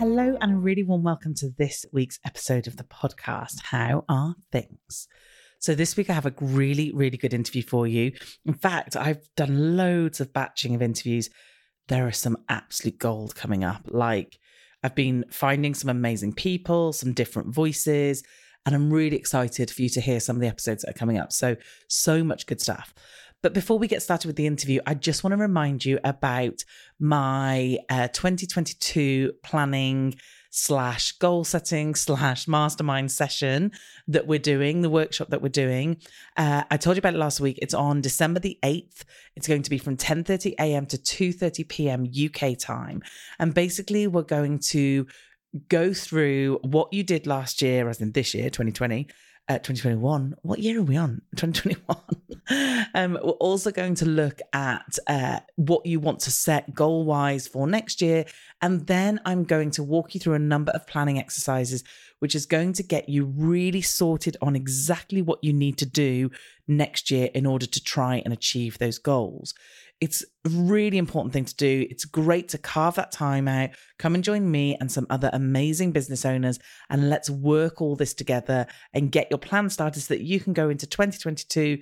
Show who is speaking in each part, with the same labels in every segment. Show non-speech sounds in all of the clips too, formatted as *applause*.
Speaker 1: Hello, and a really warm welcome to this week's episode of the podcast. How are things? So, this week I have a really, really good interview for you. In fact, I've done loads of batching of interviews. There are some absolute gold coming up. Like, I've been finding some amazing people, some different voices, and I'm really excited for you to hear some of the episodes that are coming up. So, so much good stuff. But before we get started with the interview, I just want to remind you about my uh, 2022 planning slash goal setting slash mastermind session that we're doing, the workshop that we're doing. Uh, I told you about it last week. It's on December the 8th. It's going to be from 10:30 a.m. to 2:30 p.m. UK time. And basically we're going to go through what you did last year as in this year 2020 uh, 2021. What year are we on? *laughs* 2021. um, we're also going to look at uh, what you want to set goal wise for next year. And then I'm going to walk you through a number of planning exercises, which is going to get you really sorted on exactly what you need to do next year in order to try and achieve those goals. It's a really important thing to do. It's great to carve that time out. Come and join me and some other amazing business owners, and let's work all this together and get your plan started so that you can go into 2022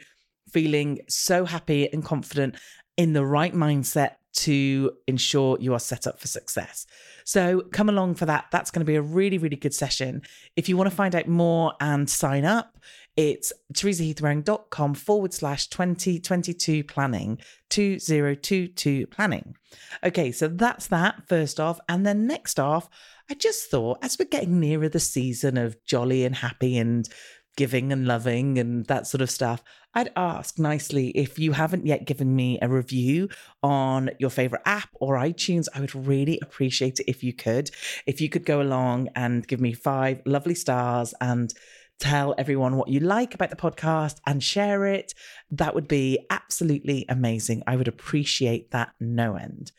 Speaker 1: feeling so happy and confident in the right mindset to ensure you are set up for success. So come along for that. That's going to be a really, really good session. If you want to find out more and sign up, it's teresaheathwareing.com forward slash 2022 planning 2022 planning. Okay, so that's that first off. And then next off, I just thought as we're getting nearer the season of jolly and happy and giving and loving and that sort of stuff, I'd ask nicely if you haven't yet given me a review on your favorite app or iTunes. I would really appreciate it if you could. If you could go along and give me five lovely stars and tell everyone what you like about the podcast and share it, that would be absolutely amazing. I would appreciate that no end.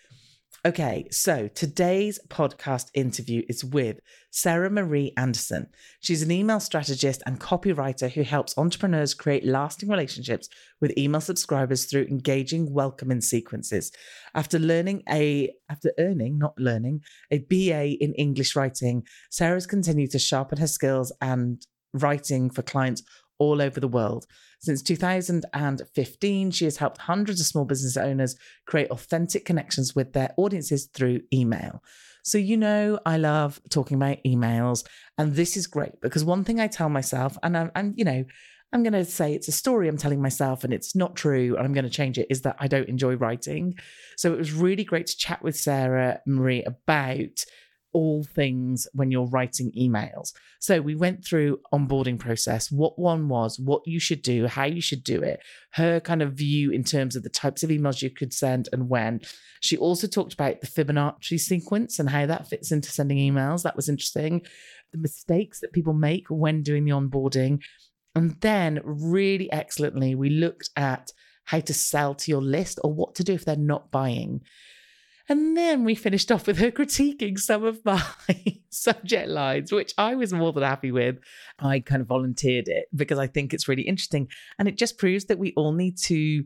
Speaker 1: Okay, so today's podcast interview is with Sarah Marie Anderson. She's an email strategist and copywriter who helps entrepreneurs create lasting relationships with email subscribers through engaging welcoming sequences. After learning a after earning, not learning, a BA in English writing, Sarah's continued to sharpen her skills and writing for clients all over the world. Since 2015, she has helped hundreds of small business owners create authentic connections with their audiences through email. So, you know, I love talking about emails, and this is great because one thing I tell myself, and I'm, I'm you know, I'm going to say it's a story I'm telling myself and it's not true, and I'm going to change it, is that I don't enjoy writing. So, it was really great to chat with Sarah Marie about all things when you're writing emails. So we went through onboarding process, what one was, what you should do, how you should do it, her kind of view in terms of the types of emails you could send and when. She also talked about the Fibonacci sequence and how that fits into sending emails. That was interesting. The mistakes that people make when doing the onboarding. And then really excellently, we looked at how to sell to your list or what to do if they're not buying. And then we finished off with her critiquing some of my *laughs* subject lines, which I was more than happy with. I kind of volunteered it because I think it's really interesting. And it just proves that we all need to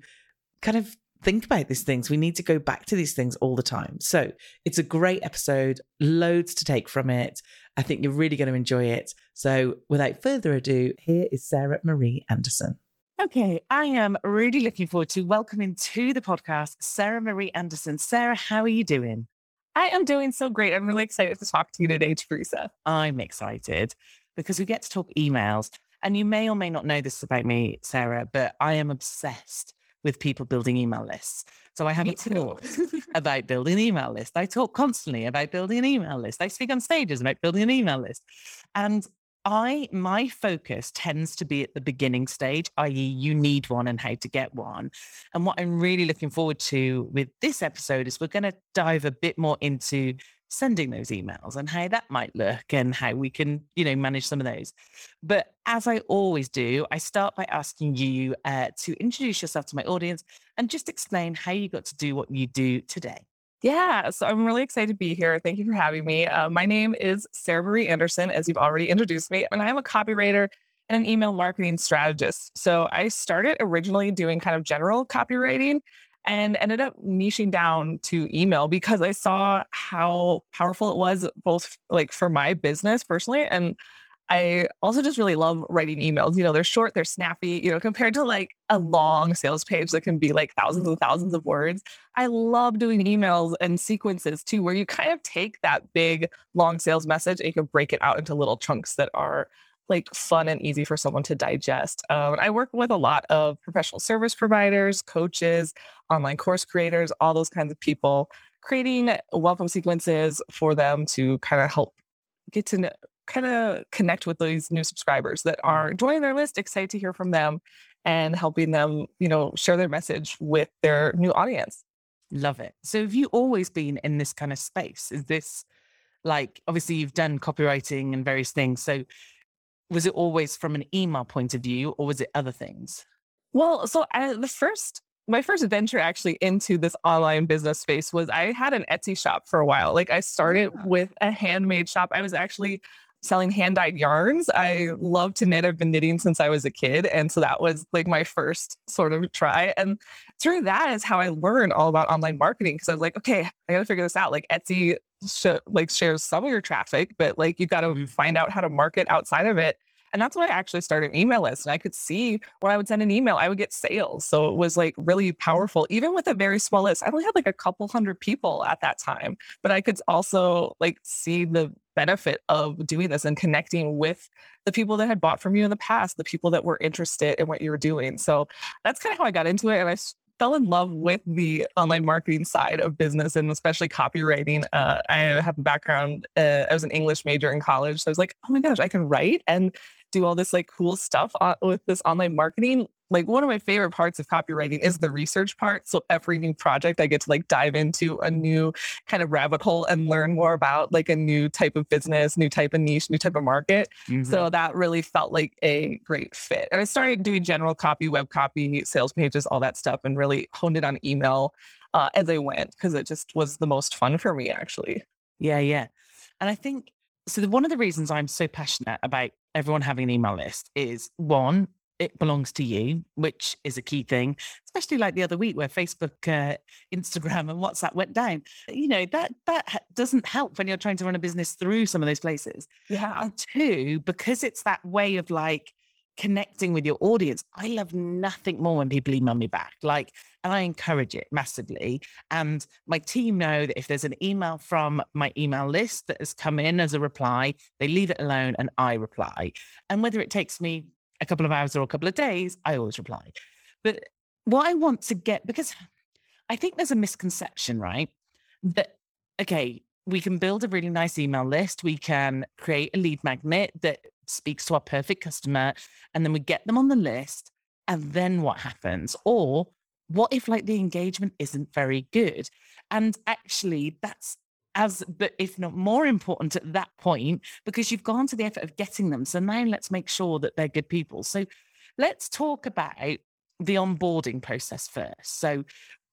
Speaker 1: kind of think about these things. We need to go back to these things all the time. So it's a great episode, loads to take from it. I think you're really going to enjoy it. So without further ado, here is Sarah Marie Anderson. Okay, I am really looking forward to welcoming to the podcast Sarah Marie Anderson. Sarah, how are you doing?
Speaker 2: I am doing so great. I'm really excited to talk to you today, Teresa.
Speaker 1: I'm excited because we get to talk emails. And you may or may not know this about me, Sarah, but I am obsessed with people building email lists. So I have a talk *laughs* about building an email list. I talk constantly about building an email list. I speak on stages about building an email list. And I my focus tends to be at the beginning stage, i.e., you need one and how to get one. And what I'm really looking forward to with this episode is we're going to dive a bit more into sending those emails and how that might look and how we can, you know, manage some of those. But as I always do, I start by asking you uh, to introduce yourself to my audience and just explain how you got to do what you do today.
Speaker 2: Yeah, so I'm really excited to be here. Thank you for having me. Uh, my name is Sarah Marie Anderson, as you've already introduced me, and I'm a copywriter and an email marketing strategist. So I started originally doing kind of general copywriting and ended up niching down to email because I saw how powerful it was both like for my business personally and I also just really love writing emails. You know, they're short, they're snappy, you know, compared to like a long sales page that can be like thousands and thousands of words. I love doing emails and sequences too, where you kind of take that big, long sales message and you can break it out into little chunks that are like fun and easy for someone to digest. Um, I work with a lot of professional service providers, coaches, online course creators, all those kinds of people, creating welcome sequences for them to kind of help get to know, kind of connect with these new subscribers that are mm-hmm. joining their list, excited to hear from them and helping them, you know, share their message with their new audience.
Speaker 1: Love it. So have you always been in this kind of space? Is this like obviously you've done copywriting and various things. So was it always from an email point of view or was it other things?
Speaker 2: Well, so I, the first my first venture actually into this online business space was I had an Etsy shop for a while. Like I started with a handmade shop. I was actually selling hand dyed yarns. I love to knit. I've been knitting since I was a kid. And so that was like my first sort of try. And through that is how I learned all about online marketing because I was like, okay, I got to figure this out. Like Etsy sh- like shares some of your traffic, but like you got to mm-hmm. find out how to market outside of it. And that's when I actually started an email list. And I could see when I would send an email, I would get sales. So it was like really powerful, even with a very small list. I only had like a couple hundred people at that time, but I could also like see the benefit of doing this and connecting with the people that had bought from you in the past, the people that were interested in what you were doing. So that's kind of how I got into it. And I fell in love with the online marketing side of business and especially copywriting. Uh, I have a background, uh, I was an English major in college. So I was like, oh my gosh, I can write and do all this like cool stuff with this online marketing. Like one of my favorite parts of copywriting is the research part. So every new project, I get to like dive into a new kind of rabbit hole and learn more about like a new type of business, new type of niche, new type of market. Mm-hmm. So that really felt like a great fit. And I started doing general copy, web copy, sales pages, all that stuff, and really honed it on email uh, as I went because it just was the most fun for me actually.
Speaker 1: Yeah, yeah. And I think so the, one of the reasons I'm so passionate about everyone having an email list is one, it belongs to you, which is a key thing, especially like the other week where Facebook, uh, *laughs* Instagram, and WhatsApp went down. You know that that doesn't help when you're trying to run a business through some of those places.
Speaker 2: Yeah.
Speaker 1: And two, because it's that way of like connecting with your audience. I love nothing more when people email me back. Like, and I encourage it massively. And my team know that if there's an email from my email list that has come in as a reply, they leave it alone and I reply. And whether it takes me a couple of hours or a couple of days, I always reply. But what I want to get, because I think there's a misconception, right? That, okay, we can build a really nice email list. We can create a lead magnet that speaks to our perfect customer, and then we get them on the list. And then what happens? Or what if like the engagement isn't very good? And actually, that's as but if not more important at that point because you've gone to the effort of getting them so now let's make sure that they're good people so let's talk about the onboarding process first so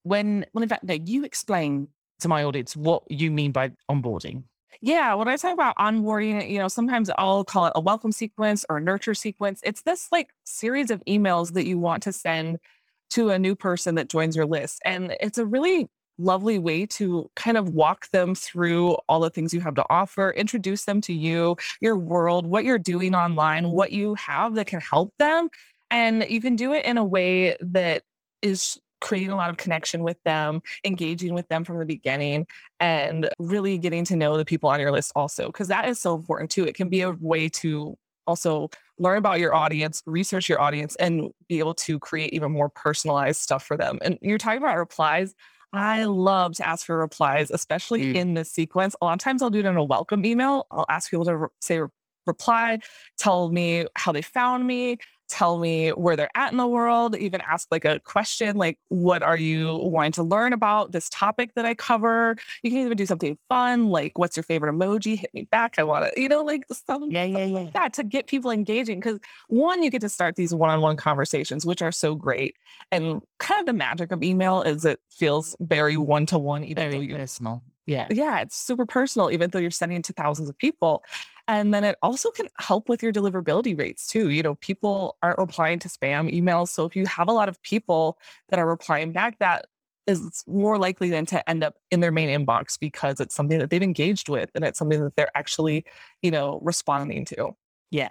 Speaker 1: when well in fact no you explain to my audience what you mean by onboarding
Speaker 2: yeah, when I talk about onboarding, you know, sometimes I'll call it a welcome sequence or a nurture sequence. It's this like series of emails that you want to send to a new person that joins your list. And it's a really lovely way to kind of walk them through all the things you have to offer, introduce them to you, your world, what you're doing online, what you have that can help them. And you can do it in a way that is creating a lot of connection with them, engaging with them from the beginning, and really getting to know the people on your list also, because that is so important too. It can be a way to also learn about your audience, research your audience, and be able to create even more personalized stuff for them. And you're talking about replies. I love to ask for replies, especially mm. in this sequence. A lot of times I'll do it in a welcome email. I'll ask people to re- say reply, tell me how they found me, tell me where they're at in the world, even ask like a question like, what are you wanting to learn about this topic that I cover? You can even do something fun like, what's your favorite emoji? Hit me back. I want to, you know, like something
Speaker 1: yeah, yeah, yeah.
Speaker 2: like that to get people engaging. Because one, you get to start these one on one conversations, which are so great. And kind of the magic of email is it feels very one to one,
Speaker 1: even very though you, personal.
Speaker 2: Yeah. Yeah. It's super personal, even though you're sending it to thousands of people. And then it also can help with your deliverability rates too. You know, people aren't replying to spam emails. So if you have a lot of people that are replying back, that is more likely than to end up in their main inbox because it's something that they've engaged with and it's something that they're actually, you know, responding to.
Speaker 1: Yeah.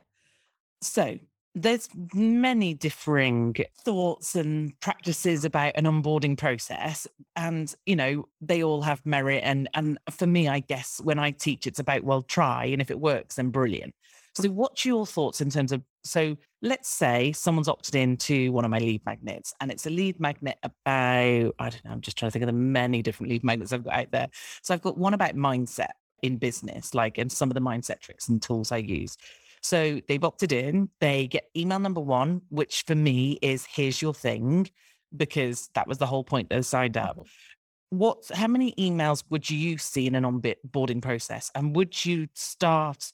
Speaker 1: So there's many differing thoughts and practices about an onboarding process and you know they all have merit and and for me i guess when i teach it's about well try and if it works then brilliant. So what's your thoughts in terms of so let's say someone's opted into one of my lead magnets and it's a lead magnet about i don't know i'm just trying to think of the many different lead magnets i've got out there. So i've got one about mindset in business like and some of the mindset tricks and tools i use so they've opted in. They get email number one, which for me is here's your thing, because that was the whole point they signed up. Mm-hmm. What, how many emails would you see in an onboarding process? And would you start,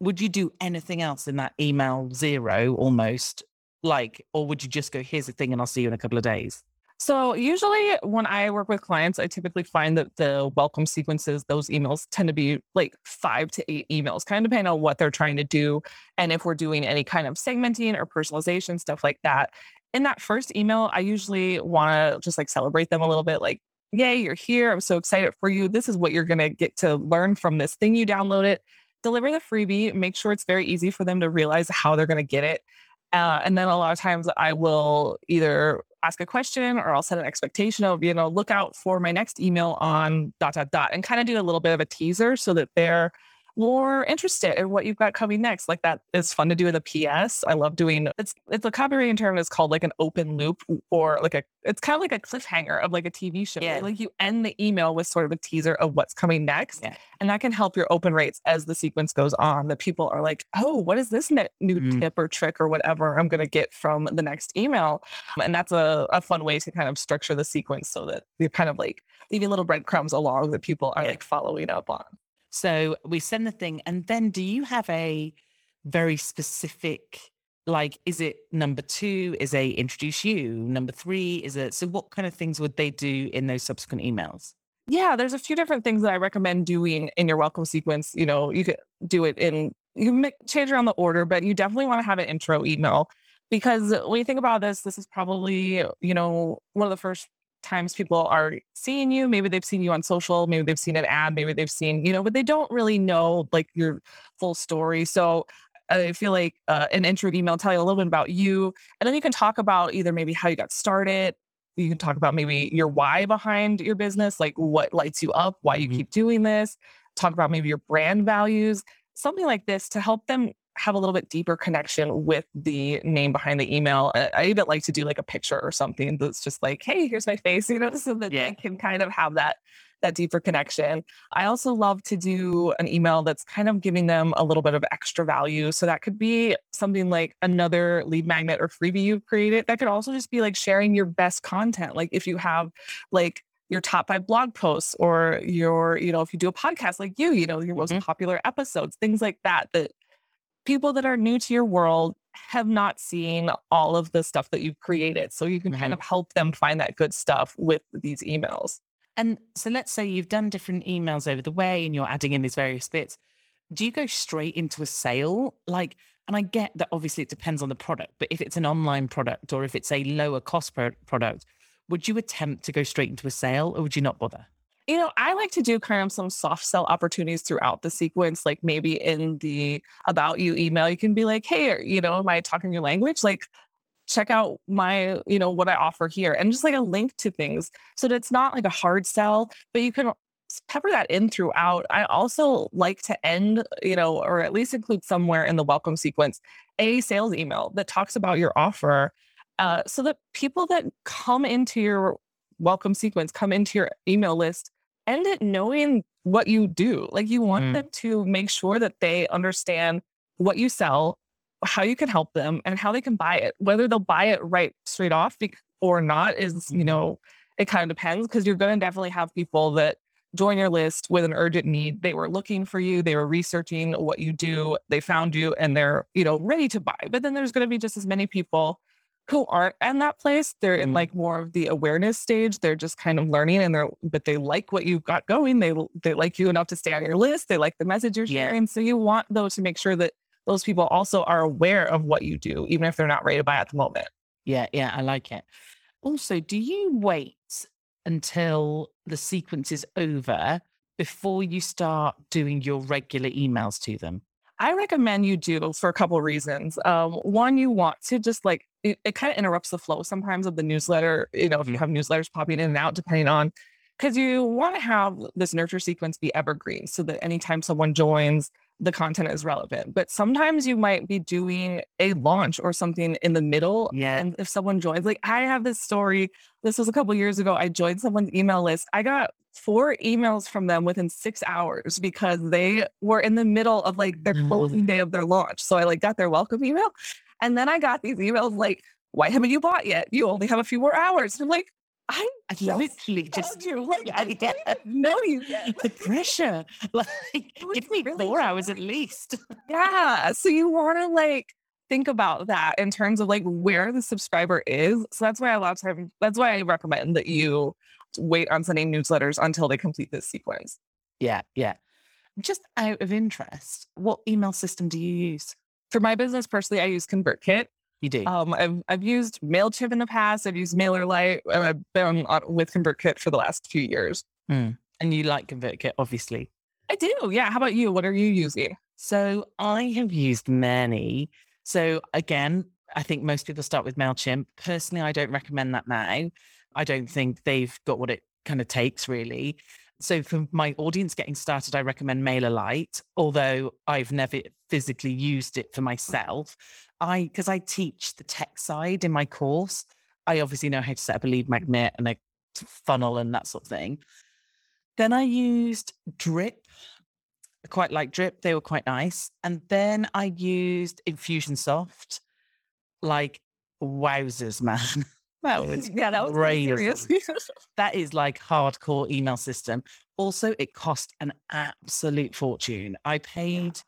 Speaker 1: would you do anything else in that email zero almost? Like, or would you just go, here's the thing and I'll see you in a couple of days?
Speaker 2: So usually when I work with clients, I typically find that the welcome sequences, those emails tend to be like five to eight emails, kind of depending on what they're trying to do. And if we're doing any kind of segmenting or personalization, stuff like that. In that first email, I usually want to just like celebrate them a little bit, like, yay, you're here. I'm so excited for you. This is what you're going to get to learn from this thing you downloaded. Deliver the freebie, make sure it's very easy for them to realize how they're going to get it. Uh, and then a lot of times I will either ask a question or I'll set an expectation of, you know, look out for my next email on dot, dot, dot, and kind of do a little bit of a teaser so that they're more interested in what you've got coming next. Like that is fun to do with a PS. I love doing it's it's a copywriting term is called like an open loop or like a it's kind of like a cliffhanger of like a TV show. Yeah. Like you end the email with sort of a teaser of what's coming next. Yeah. And that can help your open rates as the sequence goes on. That people are like, oh, what is this new mm. tip or trick or whatever I'm gonna get from the next email? And that's a, a fun way to kind of structure the sequence so that you're kind of like leaving little breadcrumbs along that people are yeah. like following up on.
Speaker 1: So we send the thing, and then do you have a very specific, like, is it number two? Is a introduce you? Number three? Is it so? What kind of things would they do in those subsequent emails?
Speaker 2: Yeah, there's a few different things that I recommend doing in your welcome sequence. You know, you could do it in you can change around the order, but you definitely want to have an intro email because when you think about this, this is probably you know one of the first times people are seeing you. Maybe they've seen you on social, maybe they've seen an ad, maybe they've seen, you know, but they don't really know like your full story. So I feel like uh, an intro email tell you a little bit about you. And then you can talk about either maybe how you got started. You can talk about maybe your why behind your business, like what lights you up, why you mm-hmm. keep doing this. Talk about maybe your brand values, something like this to help them have a little bit deeper connection with the name behind the email. I even like to do like a picture or something that's just like, hey, here's my face, *laughs* you know, so that yeah. they can kind of have that that deeper connection. I also love to do an email that's kind of giving them a little bit of extra value. So that could be something like another lead magnet or freebie you've created. That could also just be like sharing your best content. Like if you have like your top five blog posts or your, you know, if you do a podcast like you, you know, your most mm-hmm. popular episodes, things like that, that people that are new to your world have not seen all of the stuff that you've created. So you can mm-hmm. kind of help them find that good stuff with these emails.
Speaker 1: And so let's say you've done different emails over the way and you're adding in these various bits. Do you go straight into a sale? Like, and I get that obviously it depends on the product, but if it's an online product or if it's a lower cost product, would you attempt to go straight into a sale or would you not bother?
Speaker 2: You know, I like to do kind of some soft sell opportunities throughout the sequence. Like maybe in the about you email, you can be like, hey, you know, am I talking your language? Like, check out my, you know, what I offer here and just like a link to things. So that it's not like a hard sell, but you can pepper that in throughout. I also like to end, you know, or at least include somewhere in the welcome sequence a sales email that talks about your offer uh, so that people that come into your welcome sequence, come into your email list, end it knowing what you do. Like you want mm. them to make sure that they understand what you sell, how you can help them, and how they can buy it. Whether they'll buy it right straight off or not is, you know, it kind of depends because you're going to definitely have people that join your list with an urgent need. They were looking for you, they were researching what you do, they found you, and they're, you know, ready to buy. But then there's going to be just as many people who aren't in that place. They're in mm-hmm. like more of the awareness stage. They're just kind of learning and they're, but they like what you've got going. They, they like you enough to stay on your list. They like the message you're sharing. So you want those to make sure that those people also are aware of what you do, even if they're not ready to buy at the moment.
Speaker 1: Yeah. Yeah. I like it. Also, do you wait until the sequence is over before you start doing your regular emails to them?
Speaker 2: I recommend you do for a couple of reasons. Um, one, you want to just like it, it kind of interrupts the flow sometimes of the newsletter. You know, if you have newsletters popping in and out, depending on because you want to have this nurture sequence be evergreen so that anytime someone joins, the content is relevant. But sometimes you might be doing a launch or something in the middle. Yeah. And if someone joins, like I have this story, this was a couple years ago. I joined someone's email list. I got four emails from them within six hours because they were in the middle of like their mm-hmm. closing day of their launch. So I like got their welcome email. And then I got these emails like, why haven't you bought yet? You only have a few more hours. And I'm like, I
Speaker 1: literally just
Speaker 2: you. Like, yeah, yeah. know you yet.
Speaker 1: The pressure. *laughs* Like give me really four hours at least.
Speaker 2: yeah. So you want to like think about that in terms of like where the subscriber is. So that's why a lot of times that's why I recommend that you wait on sending newsletters until they complete this sequence.
Speaker 1: Yeah, yeah. Just out of interest, what email system do you use?
Speaker 2: For my business personally, I use ConvertKit.
Speaker 1: You do.
Speaker 2: Um, I've I've used Mailchimp in the past. I've used MailerLite. I've been on, with ConvertKit for the last few years.
Speaker 1: Mm. And you like ConvertKit, obviously.
Speaker 2: I do. Yeah. How about you? What are you using?
Speaker 1: So I have used many. So again, I think most people start with MailChimp. Personally, I don't recommend that now. I don't think they've got what it kind of takes really. So for my audience getting started, I recommend MailerLite, although I've never physically used it for myself. I because I teach the tech side in my course. I obviously know how to set up a lead magnet and a funnel and that sort of thing. Then I used Drip. I quite like Drip. They were quite nice. And then I used Infusionsoft. Like wowzers, man. *laughs*
Speaker 2: That was *laughs* yeah, that was serious. *laughs*
Speaker 1: that is like hardcore email system. Also, it cost an absolute fortune. I paid,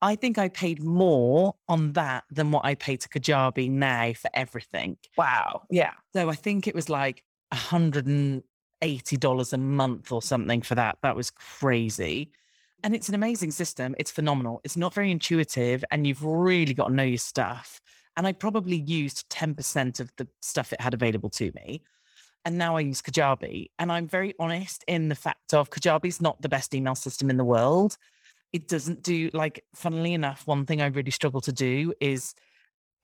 Speaker 1: I think I paid more on that than what I paid to Kajabi now for everything.
Speaker 2: Wow. Yeah.
Speaker 1: So I think it was like $180 a month or something for that. That was crazy. And it's an amazing system. It's phenomenal. It's not very intuitive, and you've really got to know your stuff and I probably used 10% of the stuff it had available to me. And now I use Kajabi. And I'm very honest in the fact of Kajabi's not the best email system in the world. It doesn't do, like, funnily enough, one thing I really struggle to do is,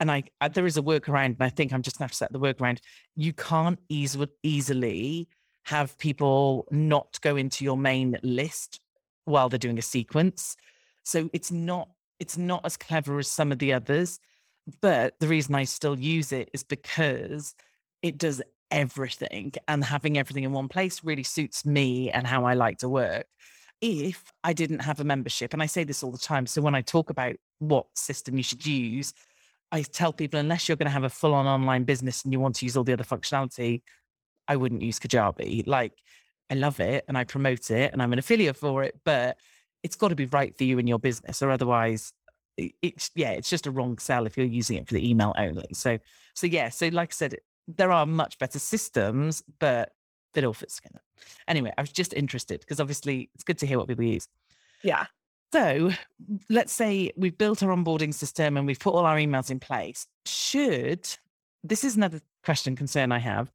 Speaker 1: and I, I there is a workaround, and I think I'm just to have to set the workaround. You can't easily, easily have people not go into your main list while they're doing a sequence. So it's not it's not as clever as some of the others. But the reason I still use it is because it does everything and having everything in one place really suits me and how I like to work. If I didn't have a membership, and I say this all the time, so when I talk about what system you should use, I tell people unless you're going to have a full on online business and you want to use all the other functionality, I wouldn't use Kajabi. Like, I love it and I promote it and I'm an affiliate for it, but it's got to be right for you and your business, or otherwise it's yeah, it's just a wrong sell if you're using it for the email only. So so yeah, so like I said, there are much better systems, but it all fits together. Anyway, I was just interested because obviously it's good to hear what people use.
Speaker 2: Yeah.
Speaker 1: So let's say we've built our onboarding system and we've put all our emails in place. Should this is another question concern I have.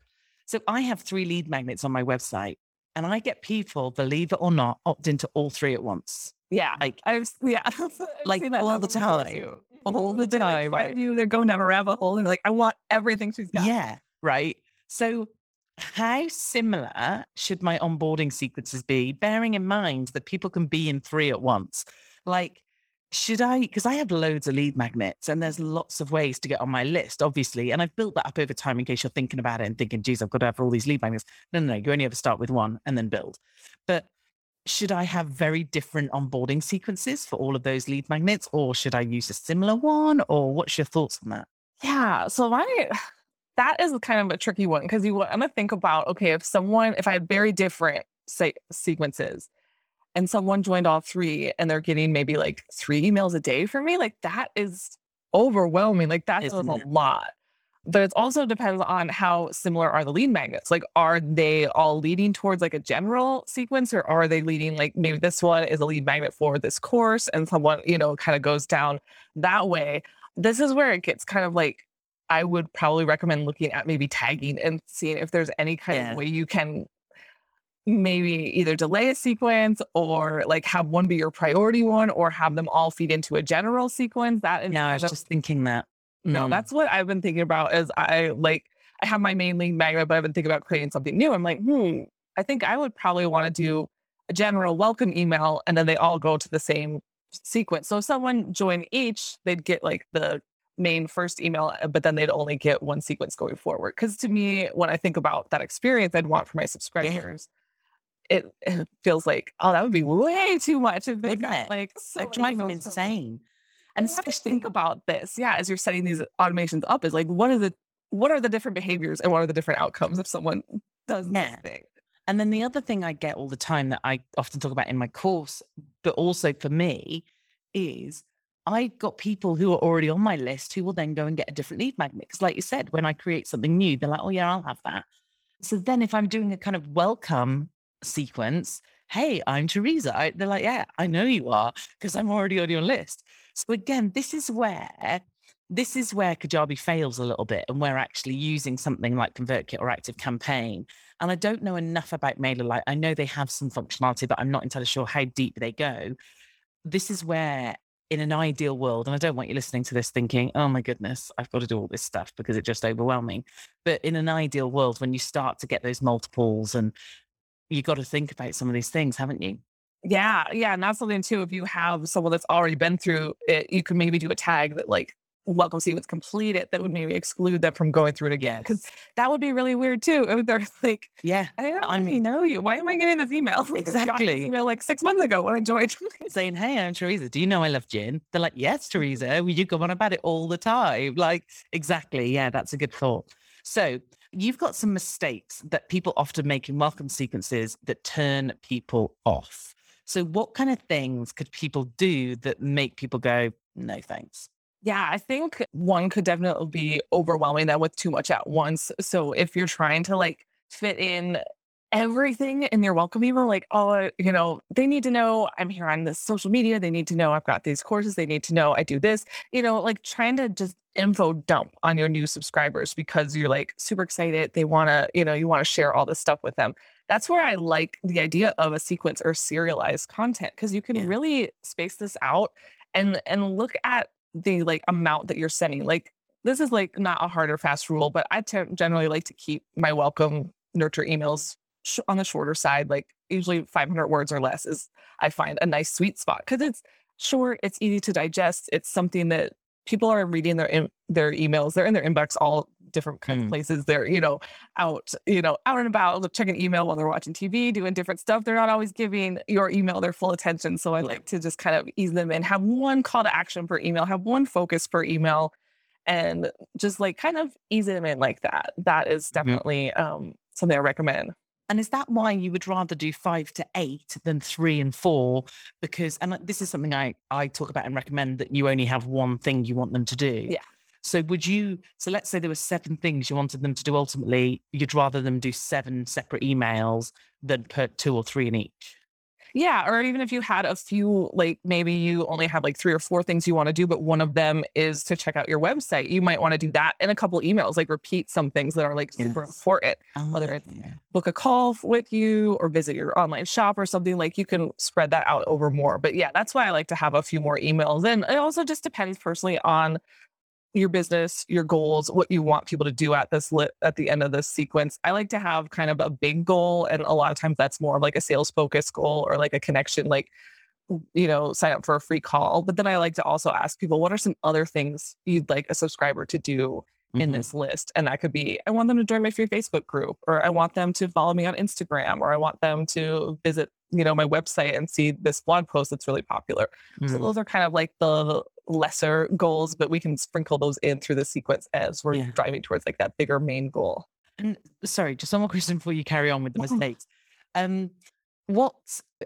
Speaker 1: So I have three lead magnets on my website, and I get people, believe it or not, opt into all three at once.
Speaker 2: Yeah.
Speaker 1: Like
Speaker 2: I've yeah. *laughs* I've
Speaker 1: like *laughs* all the time.
Speaker 2: All the time. Right. You, they're going down a rabbit hole and they're like, I want everything she's got.
Speaker 1: Yeah. Right. So how similar should my onboarding sequences be, bearing in mind that people can be in three at once? Like, should I? Because I have loads of lead magnets and there's lots of ways to get on my list, obviously. And I've built that up over time in case you're thinking about it and thinking, geez, I've got to have all these lead magnets. No, no, no. You only ever start with one and then build. But should I have very different onboarding sequences for all of those lead magnets, or should I use a similar one? Or what's your thoughts on that?
Speaker 2: Yeah. So my that is kind of a tricky one because you want to think about okay, if someone if I have very different say sequences and someone joined all three and they're getting maybe like three emails a day from me, like that is overwhelming. Like that's a lot but it also depends on how similar are the lead magnets. Like, are they all leading towards like a general sequence, or are they leading like maybe this one is a lead magnet for this course, and someone you know kind of goes down that way? This is where it gets kind of like I would probably recommend looking at maybe tagging and seeing if there's any kind yeah. of way you can maybe either delay a sequence or like have one be your priority one or have them all feed into a general sequence. That
Speaker 1: yeah, I was just thinking that.
Speaker 2: No, mm. that's what I've been thinking about. Is I like I have my main lead magnet, but I've been thinking about creating something new. I'm like, hmm, I think I would probably want to do a general welcome email, and then they all go to the same sequence. So if someone joined each, they'd get like the main first email, uh, but then they'd only get one sequence going forward. Because to me, when I think about that experience I'd want for my subscribers, it, it, feels like, oh, that would be way too much. If they got like
Speaker 1: so like drive them insane.
Speaker 2: And especially think about this, yeah, as you're setting these automations up, is like what are the what are the different behaviors and what are the different outcomes if someone does yeah. thing?
Speaker 1: And then the other thing I get all the time that I often talk about in my course, but also for me, is I've got people who are already on my list who will then go and get a different lead magnet. Because, like you said, when I create something new, they're like, oh, yeah, I'll have that. So then if I'm doing a kind of welcome sequence, hey, I'm Teresa. I, they're like, yeah, I know you are because I'm already on your list. So again, this is where this is where Kajabi fails a little bit and we're actually using something like ConvertKit or Active Campaign. And I don't know enough about MailerLite. I know they have some functionality, but I'm not entirely sure how deep they go. This is where, in an ideal world, and I don't want you listening to this thinking, oh my goodness, I've got to do all this stuff because it's just overwhelming. But in an ideal world, when you start to get those multiples and you got to think about some of these things, haven't you?
Speaker 2: Yeah, yeah, and that's something too. If you have someone that's already been through it, you can maybe do a tag that like welcome sequence completed that would maybe exclude them from going through it again. Because *laughs* that would be really weird too. If they're *laughs* like,
Speaker 1: yeah,
Speaker 2: I don't I mean, know you. Why am I getting this email? *laughs*
Speaker 1: Exactly.
Speaker 2: email like six months ago when I joined.
Speaker 1: Saying, hey, I'm Teresa. Do you know I love gin? They're like, yes, mm-hmm. Teresa. We you go on about it all the time. Like, exactly. Yeah, that's a good thought. So you've got some mistakes that people often make in welcome sequences that turn people off. So what kind of things could people do that make people go, no thanks?
Speaker 2: Yeah, I think one could definitely be overwhelming them with too much at once. So if you're trying to like fit in everything in your welcome email, like, oh, you know, they need to know I'm here on this social media. They need to know I've got these courses. They need to know I do this, you know, like trying to just info dump on your new subscribers because you're like super excited. They want to, you know, you want to share all this stuff with them. That's where I like the idea of a sequence or serialized content because you can yeah. really space this out and and look at the like amount that you're sending. Like this is like not a hard or fast rule, but I t- generally like to keep my welcome nurture emails sh- on the shorter side. Like usually 500 words or less is I find a nice sweet spot because it's short, it's easy to digest, it's something that people are reading their in, their emails. They're in their inbox all different kind mm. of places. They're you know out you know out and about checking email while they're watching TV, doing different stuff. They're not always giving your email their full attention. So I like to just kind of ease them in. Have one call to action per email. Have one focus per email, and just like kind of ease them in like that. That is definitely um, something I recommend.
Speaker 1: And is that why you would rather do five to eight than three and four? Because, and uh, this is something I, I talk about and recommend that you only have one thing you want them to do.
Speaker 2: Yeah.
Speaker 1: So would you, so let's say there were seven things you wanted them to do ultimately, you'd rather them do seven separate emails than put two or three in each.
Speaker 2: Yeah. Or even if you had a few, like maybe you only have like three or four things you want to do, but one of them is to check out your website. You might want to do that in a couple emails, like repeat some things that are like super yes. important, oh, whether it's yeah. book a call with you or visit your online shop or something like you can spread that out over more. But yeah, that's why I like to have a few more emails. And it also just depends personally on your business, your goals, what you want people to do at this lit at the end of this sequence. I like to have kind of a big goal. And a lot of times that's more like a sales focused goal or like a connection, like, you know, sign up for a free call. But then I like to also ask people, what are some other things you'd like a subscriber to do in mm-hmm. this list? And that could be, I want them to join my free Facebook group, or I want them to follow me on Instagram, or I want them to visit, you know, my website and see this blog post that's really popular. Mm-hmm. So those are kind of like the lesser goals, but we can sprinkle those in through the sequence as we're yeah. driving towards like that bigger main goal.
Speaker 1: And sorry, just one more question before you carry on with the *laughs* mistakes. Um, what,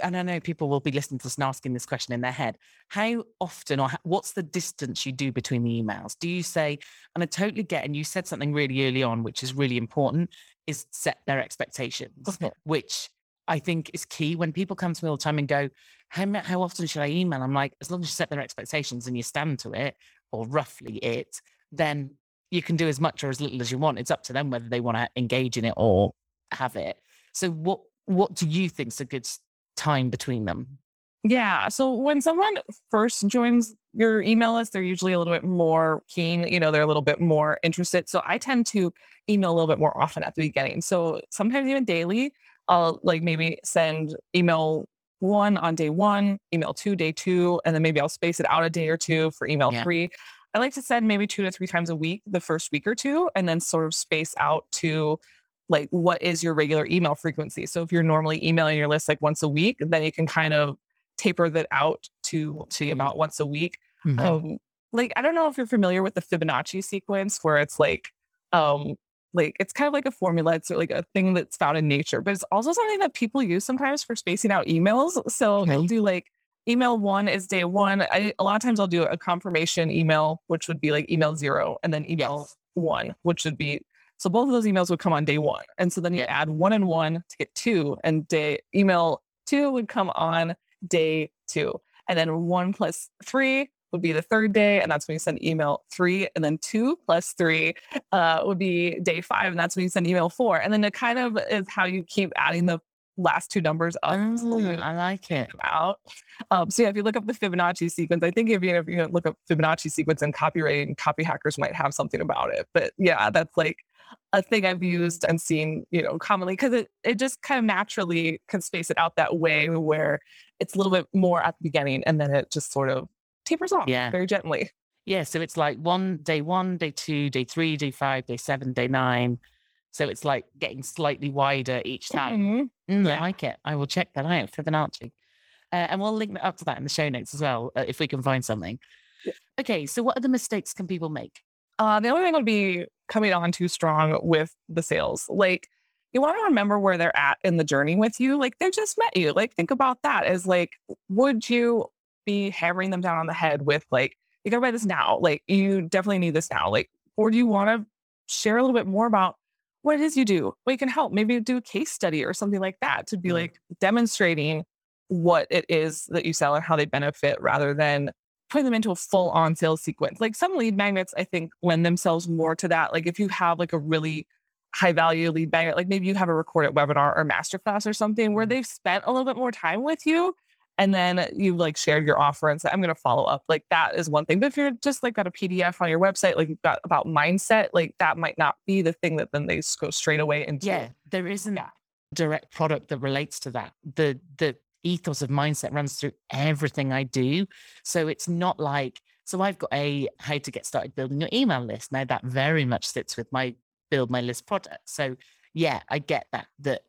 Speaker 1: and I know people will be listening to us and asking this question in their head, how often or how, what's the distance you do between the emails? Do you say, and I totally get, and you said something really early on, which is really important, is set their expectations, which I think is key. When people come to me all the time and go, how, how often should I email? I'm like, as long as you set their expectations and you stand to it, or roughly it, then you can do as much or as little as you want. It's up to them whether they want to engage in it or have it. So what what do you think is a good time between them?
Speaker 2: Yeah. So when someone first joins your email list, they're usually a little bit more keen, you know, they're a little bit more interested. So I tend to email a little bit more often at the beginning. So sometimes even daily, I'll like maybe send email one on day one, email two, day two, and then maybe I'll space it out a day or two for email yeah. three. I like to send maybe two to three times a week the first week or two, and then sort of space out to like what is your regular email frequency. So if you're normally emailing your list like once a week, then you can kind of taper that out to to about once a week. Mm-hmm. Um, like I don't know if you're familiar with the Fibonacci sequence where it's like um like it's kind of like a formula. It's like a thing that's found in nature, but it's also something that people use sometimes for spacing out emails. So okay. they'll do like email one is day one. I, a lot of times I'll do a confirmation email, which would be like email zero, and then email yes. one, which would be so both of those emails would come on day one. And so then you add one and one to get two, and day email two would come on day two. And then one plus three would be the third day, and that's when you send email three. And then two plus three uh, would be day five, and that's when you send email four. And then it kind of is how you keep adding the last two numbers up.
Speaker 1: Oh, I like it.
Speaker 2: Out. Um, so yeah, if you look up the Fibonacci sequence, I think if you, if you look up Fibonacci sequence and copyright, and Copyhackers might have something about it. But yeah, that's like a thing I've used and seen, you know, commonly because it, it just kind of naturally can space it out that way where it's a little bit more at the beginning and then it just sort of tapers off yeah. very gently.
Speaker 1: Yeah. So it's like one day one, day two, day three, day five, day seven, day nine. So it's like getting slightly wider each time. Mm-hmm. Mm, yeah. I like it. I will check that out. for Fibonacci. Uh, and we'll link up to that in the show notes as well, uh, if we can find something. Yeah. Okay. So what other mistakes can people make?
Speaker 2: Uh, the only thing would be coming on too strong with the sales. Like you want to remember where they're at in the journey with you. Like they just met you. Like think about that as like, would you be hammering them down on the head with like, you gotta buy this now. Like you definitely need this now. Like, or do you want to share a little bit more about what it is you do? What you can help? Maybe do a case study or something like that to be mm-hmm. like demonstrating what it is that you sell and how they benefit rather than putting them into a full on sales sequence. Like some lead magnets, I think lend themselves more to that. Like if you have like a really high value lead magnet, like maybe you have a recorded webinar or masterclass or something where mm-hmm. they've spent a little bit more time with you and then you like shared your offer and said, I'm going to follow up. Like that is one thing. But if you're just like got a PDF on your website, like you've got about mindset, like that might not be the thing that then they go straight away into.
Speaker 1: Yeah, there isn't yeah. direct product that relates to that. The the ethos of mindset runs through everything I do. So it's not like, so I've got a how to get started building your email list. Now that very much sits with my build my list product. So yeah, I get that, that,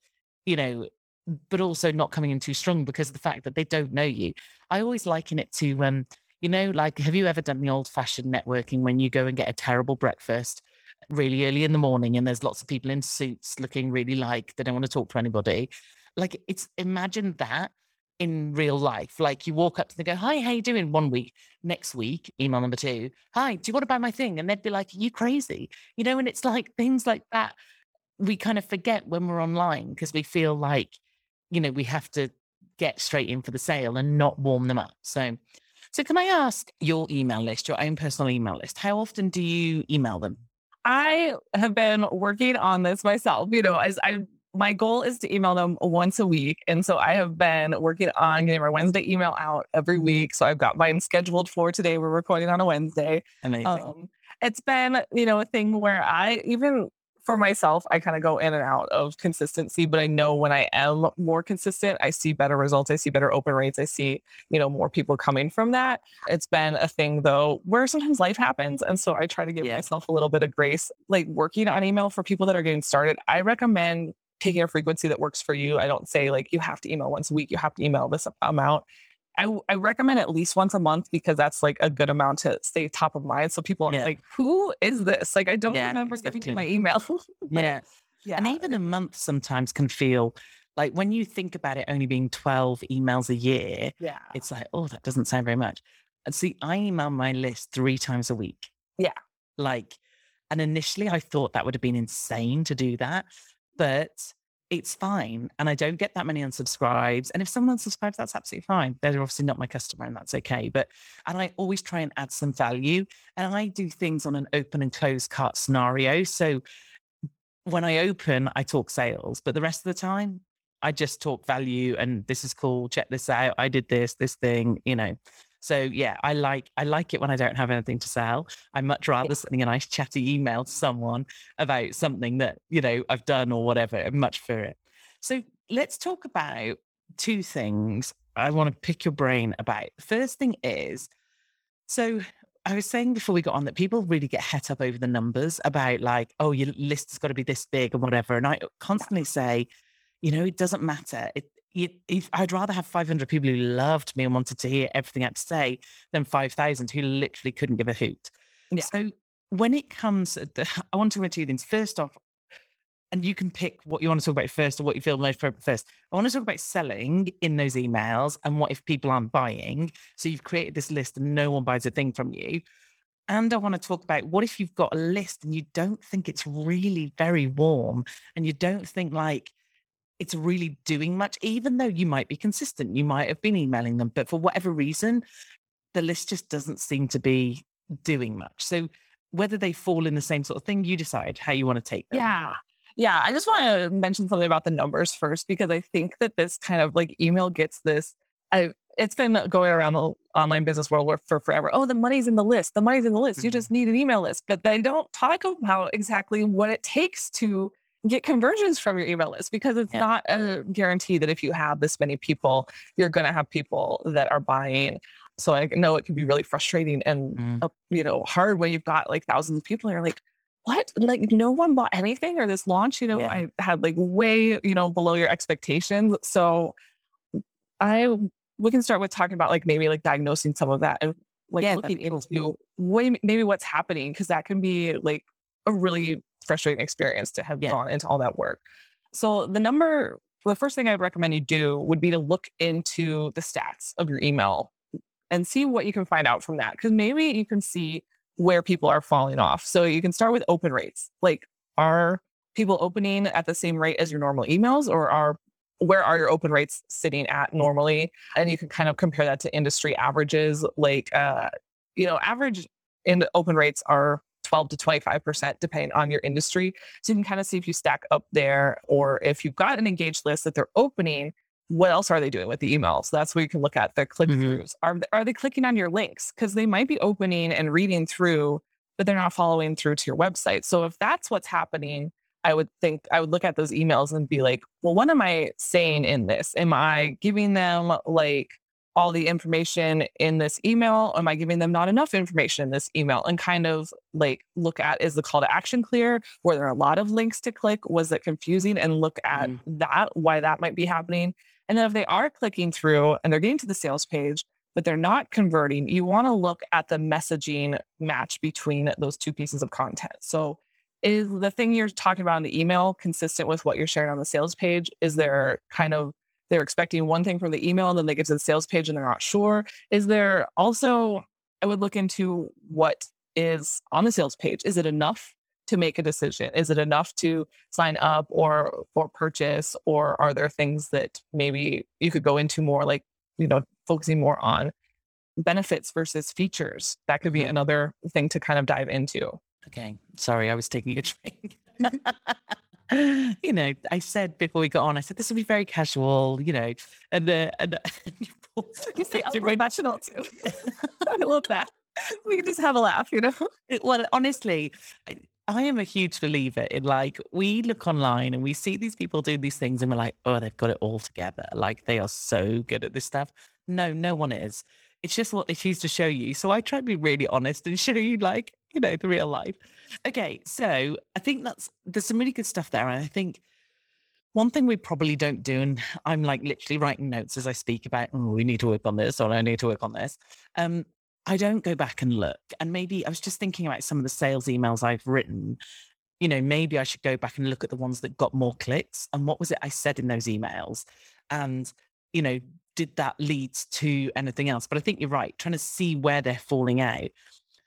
Speaker 1: you know, but also not coming in too strong because of the fact that they don't know you. I always liken it to, um, you know, like, have you ever done the old fashioned networking when you go and get a terrible breakfast really early in the morning and there's lots of people in suits looking really like they don't want to talk to anybody? Like, it's imagine that in real life. Like you walk up to them, go, "Hi, how you doing?" One week, next week, email number two, "Hi, do you want to buy my thing?" And they'd be like, "You crazy?" You know. And it's like things like that we kind of forget when we're online because we feel like, you know, we have to get straight in for the sale and not warm them up. So, so can I ask your email list, your own personal email list? How often do you email them?
Speaker 2: I have been working on this myself. You know, as I my goal is to email them once a week. And so I have been working on getting my Wednesday email out every week. So I've got mine scheduled for today. We're recording on a Wednesday.
Speaker 1: Amazing. Um,
Speaker 2: it's been, you know, a thing where I even for myself, I kind of go in and out of consistency, but I know when I am more consistent, I see better results. I see better open rates. I see, you know, more people coming from that. It's been a thing though, where sometimes life happens. And so I try to give yeah. myself a little bit of grace. Like working on email for people that are getting started, I recommend picking a frequency that works for you. I don't say like you have to email once a week, you have to email this amount. I, I recommend at least once a month because that's like a good amount to stay top of mind. So people are yeah. like, who is this? Like, I don't yeah, remember giving you my email. *laughs*
Speaker 1: yeah. Yeah. And even a month sometimes can feel like when you think about it only being 12 emails a year,
Speaker 2: yeah.
Speaker 1: it's like, oh, that doesn't sound very much. And see, I email my list three times a week.
Speaker 2: Yeah.
Speaker 1: Like, and initially I thought that would have been insane to do that but it's fine. And I don't get that many unsubscribes. And if someone unsubscribes, that's absolutely fine. They're obviously not my customer and that's okay. But, and I always try and add some value. And I do things on an open and closed cart scenario. So when I open, I talk sales, but the rest of the time, I just talk value and this is cool. Check this out. I did this, this thing, you know. So yeah, I like I like it when I don't have anything to sell. I much rather sending a nice chatty email to someone about something that you know I've done or whatever. I much for it. So let's talk about two things I want to pick your brain about. The first thing is, so I was saying before we got on that people really get het up over the numbers about like, oh, your list has got to be this big and whatever. And I constantly say, you know, it doesn't matter. It, if I'd rather have 500 people who loved me and wanted to hear everything I had to say than 5,000 who literally couldn't give a hoot. Yeah. So when it comes, the, *laughs* I want to do two things. First off, and you can pick what you want to talk about first or what you feel most appropriate first. I want to talk about selling in those emails and what if people aren't buying. So you've created this list and no one buys a thing from you. And I want to talk about what if you've got a list and you don't think it's really very warm and you don't think like it's really doing much, even though you might be consistent. You might have been emailing them, but for whatever reason, the list just doesn't seem to be doing much. So whether they fall in the same sort of thing, you decide how you want to take them.
Speaker 2: Yeah. Yeah. I just want to mention something about the numbers first, because I think that this kind of like email gets this. I, it's been going around the online business world for forever. Oh, the money's in the list. The money's in the list. You mm-hmm. just need an email list. But they don't talk about exactly what it takes to get conversions from your email list because it's yeah. not a guarantee that if you have this many people, you're going to have people that are buying. So I know it can be really frustrating and mm. uh, you know hard when you've got like thousands of people and you're like, what? Like no one bought anything or this launch, you know, yeah. I had like way you know below your expectations. So I we can start with talking about like maybe like diagnosing some of that and like yeah, looking into what maybe what's happening because that can be like a really frustrating experience to have yeah. gone into all that work. So the number, the first thing I'd recommend you do would be to look into the stats of your email and see what you can find out from that. Because maybe you can see where people are falling off. So you can start with open rates. Like, are people opening at the same rate as your normal emails, or are where are your open rates sitting at normally? And you can kind of compare that to industry averages. Like, uh, you know, average in open rates are 12 to 25%, depending on your industry. So you can kind of see if you stack up there or if you've got an engaged list that they're opening, what else are they doing with the emails? That's where you can look at their click throughs. Mm-hmm. Are, are they clicking on your links? Because they might be opening and reading through, but they're not following through to your website. So if that's what's happening, I would think I would look at those emails and be like, well, what am I saying in this? Am I giving them like all the information in this email? Am I giving them not enough information in this email? And kind of like look at is the call to action clear? Were there a lot of links to click? Was it confusing? And look at mm. that, why that might be happening. And then if they are clicking through and they're getting to the sales page, but they're not converting, you want to look at the messaging match between those two pieces of content. So is the thing you're talking about in the email consistent with what you're sharing on the sales page? Is there kind of they're expecting one thing from the email and then they get to the sales page and they're not sure. Is there also, I would look into what is on the sales page. Is it enough to make a decision? Is it enough to sign up or or purchase? Or are there things that maybe you could go into more like, you know, focusing more on benefits versus features? That could be mm-hmm. another thing to kind of dive into.
Speaker 1: Okay. Sorry, I was taking a *laughs* drink. *laughs* *laughs* you know, I said before we got on, I said this will be very casual, you know, and uh, *laughs* and,
Speaker 2: you *laughs* say professional too. I love that. We can just have a laugh, you know.
Speaker 1: well, honestly, I, I am a huge believer in like we look online and we see these people do these things and we're like, oh, they've got it all together. Like they are so good at this stuff. No, no one is. It's just what they choose to show you. So I try to be really honest and show you like you know, the real life. Okay, so I think that's there's some really good stuff there. And I think one thing we probably don't do, and I'm like literally writing notes as I speak about, oh, we need to work on this or I need to work on this. Um, I don't go back and look. And maybe I was just thinking about some of the sales emails I've written. You know, maybe I should go back and look at the ones that got more clicks and what was it I said in those emails? And, you know, did that lead to anything else? But I think you're right, trying to see where they're falling out.